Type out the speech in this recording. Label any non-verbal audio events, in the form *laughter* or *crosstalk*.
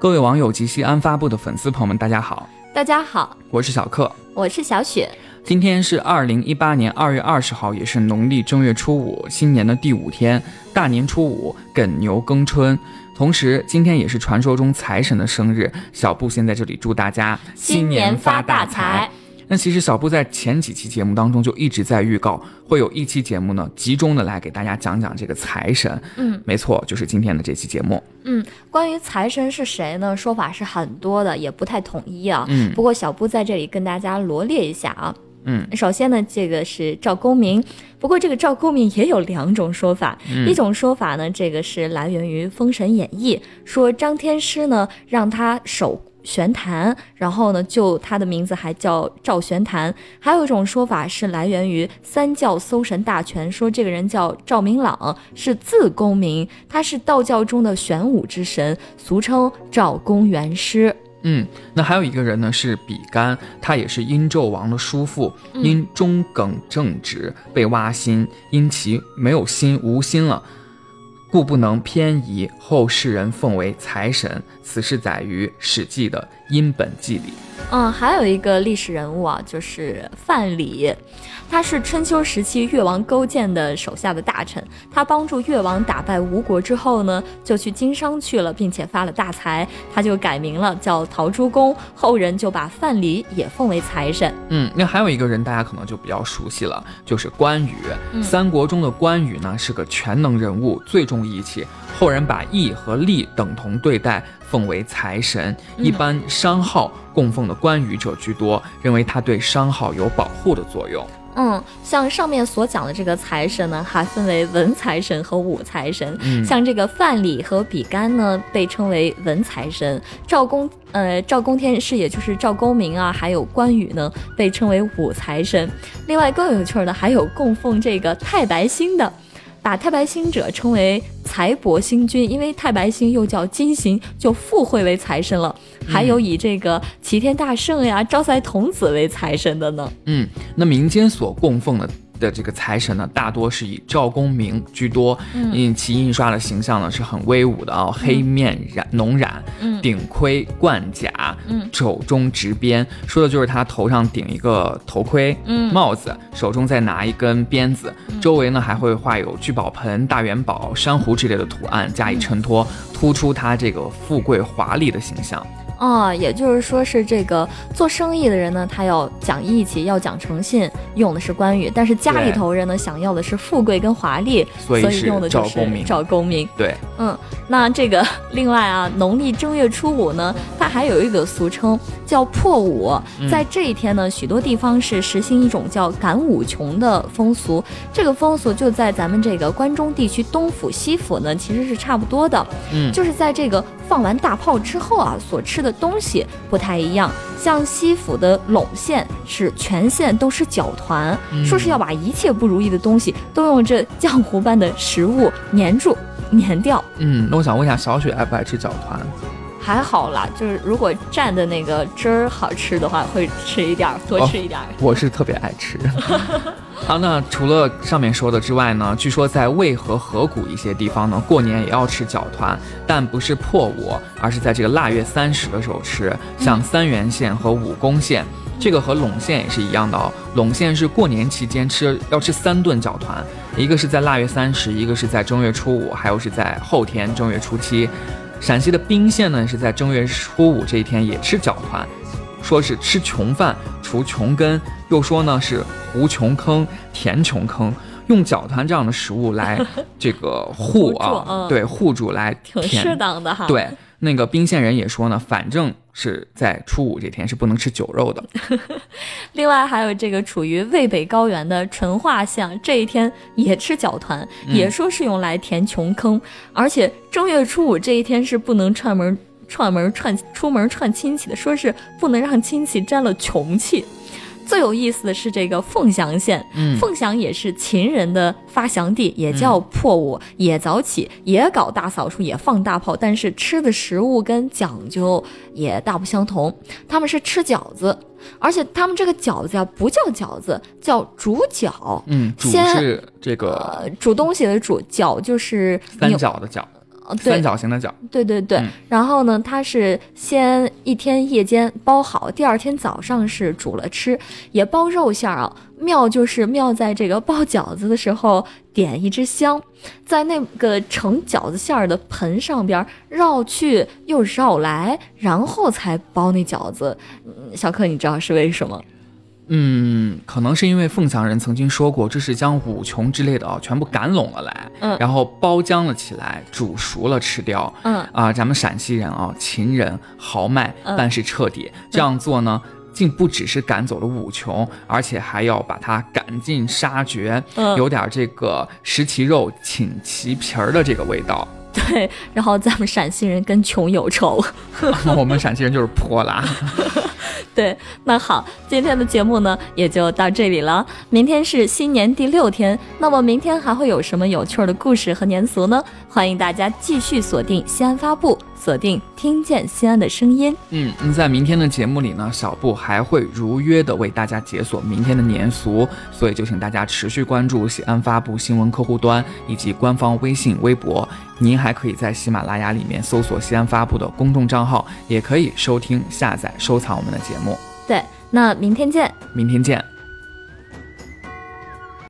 各位网友及西安发布的粉丝朋友们，大家好，大家好，我是小克，我是小雪。今天是二零一八年二月二十号，也是农历正月初五，新年的第五天，大年初五，梗牛耕春。同时，今天也是传说中财神的生日，小布先在这里祝大家新年发大财。那其实小布在前几期节目当中就一直在预告，会有一期节目呢，集中的来给大家讲讲这个财神。嗯，没错，就是今天的这期节目。嗯，关于财神是谁呢？说法是很多的，也不太统一啊。嗯，不过小布在这里跟大家罗列一下啊。嗯，首先呢，这个是赵公明，不过这个赵公明也有两种说法。一种说法呢，这个是来源于《封神演义》，说张天师呢让他守。玄坛，然后呢，就他的名字还叫赵玄坛。还有一种说法是来源于《三教搜神大全》，说这个人叫赵明朗，是字公明，他是道教中的玄武之神，俗称赵公元师。嗯，那还有一个人呢，是比干，他也是殷纣王的叔父，因忠耿正直被挖心，因其没有心无心了。故不能偏移，后世人奉为财神。此事载于《史记》的《殷本纪》里。嗯，还有一个历史人物啊，就是范蠡，他是春秋时期越王勾践的手下的大臣。他帮助越王打败吴国之后呢，就去经商去了，并且发了大财，他就改名了，叫陶朱公。后人就把范蠡也奉为财神。嗯，那还有一个人大家可能就比较熟悉了，就是关羽。三国中的关羽呢，是个全能人物，最重义气。后人把义和利等同对待，奉为财神。一般商号供奉的关羽者居多，认为他对商号有保护的作用。嗯，像上面所讲的这个财神呢，还分为文财神和武财神。嗯，像这个范蠡和比干呢，被称为文财神；赵公呃赵公天师，也就是赵公明啊，还有关羽呢，被称为武财神。另外更有趣的，还有供奉这个太白星的。把太白星者称为财帛星君，因为太白星又叫金星，就附会为财神了。还有以这个齐天大圣呀、招财童子为财神的呢。嗯，那民间所供奉的。的这个财神呢，大多是以赵公明居多，嗯，其印刷的形象呢是很威武的啊，黑面染浓染，嗯。顶盔冠甲，嗯，肘中执鞭，说的就是他头上顶一个头盔，嗯，帽子，手中再拿一根鞭子，周围呢还会画有聚宝盆、大元宝、珊瑚之类的图案加以衬托，突出他这个富贵华丽的形象。哦，也就是说是这个做生意的人呢，他要讲义气，要讲诚信，用的是关羽；但是家里头人呢，想要的是富贵跟华丽，所以用的就是赵公明。对，嗯，那这个 *laughs* 另外啊，农历正月初五呢，它还有一个俗称叫破五，在这一天呢，许多地方是实行一种叫赶五穷的风俗。这个风俗就在咱们这个关中地区东府、西府呢，其实是差不多的。嗯，就是在这个放完大炮之后啊，所吃的。东西不太一样，像西府的陇县是全县都是搅团，说是要把一切不如意的东西都用这浆糊般的食物粘住、粘掉。嗯，那我想问一下，小雪爱不爱吃搅团？还好啦，就是如果蘸的那个汁儿好吃的话，会吃一点儿，多吃一点儿。我是特别爱吃。*laughs* 好，那除了上面说的之外呢，据说在渭河河谷一些地方呢，过年也要吃饺团，但不是破五，而是在这个腊月三十的时候吃。像三原县和武功县，这个和陇县也是一样的哦。陇县是过年期间吃，要吃三顿饺团，一个是在腊月三十，一个是在正月初五，还有是在后天正月初七。陕西的彬县呢，是在正月初五这一天也吃饺团，说是吃穷饭除穷根，又说呢是糊穷坑填穷坑，用饺团这样的食物来 *laughs* 这个护啊，对护住来挺适当的哈。对，那个宾县人也说呢，反正是在初五这天是不能吃酒肉的。*laughs* 另外还有这个处于渭北高原的淳化县，这一天也吃饺团，也说是用来填穷坑，而且正月初五这一天是不能串门串门串出门串亲戚的，说是不能让亲戚沾了穷气。最有意思的是这个凤翔县，凤翔也是秦人的发祥地，也叫破五，也早起，也搞大扫除，也放大炮，但是吃的食物跟讲究也大不相同。他们是吃饺子，而且他们这个饺子呀不叫饺子，叫煮饺。嗯，煮是这个煮东西的煮，饺就是三角的饺。对三角形的角。对对对，嗯然后呢，它是先一天夜间包好，第二天早上是煮了吃，也包肉馅儿啊。妙就是妙在这个包饺子的时候点一支香，在那个盛饺子馅儿的盆上边绕去又绕来，然后才包那饺子。嗯，小柯，你知道是为什么？嗯，可能是因为凤翔人曾经说过，这是将五穷之类的啊全部赶拢了来，嗯然后包浆了起来，煮熟了吃掉。嗯啊，咱们陕西人啊，秦人豪迈，嗯办事彻底，这样做呢。竟不只是赶走了五穷，而且还要把它赶尽杀绝，嗯有点这个食其肉寝其皮儿的这个味道。*laughs* 对，然后咱们陕西人跟穷有仇。*laughs* 我们陕西人就是泼辣。*laughs* *laughs* 对，那好，今天的节目呢也就到这里了。明天是新年第六天，那么明天还会有什么有趣儿的故事和年俗呢？欢迎大家继续锁定西安发布，锁定听见西安的声音。嗯，那在明天的节目里呢，小布还会如约的为大家解锁明天的年俗，所以就请大家持续关注西安发布新闻客户端以及官方微信、微博。您还可以在喜马拉雅里面搜索西安发布的公众账号，也可以收听、下载、收藏我们的节目。对，那明天见。明天见。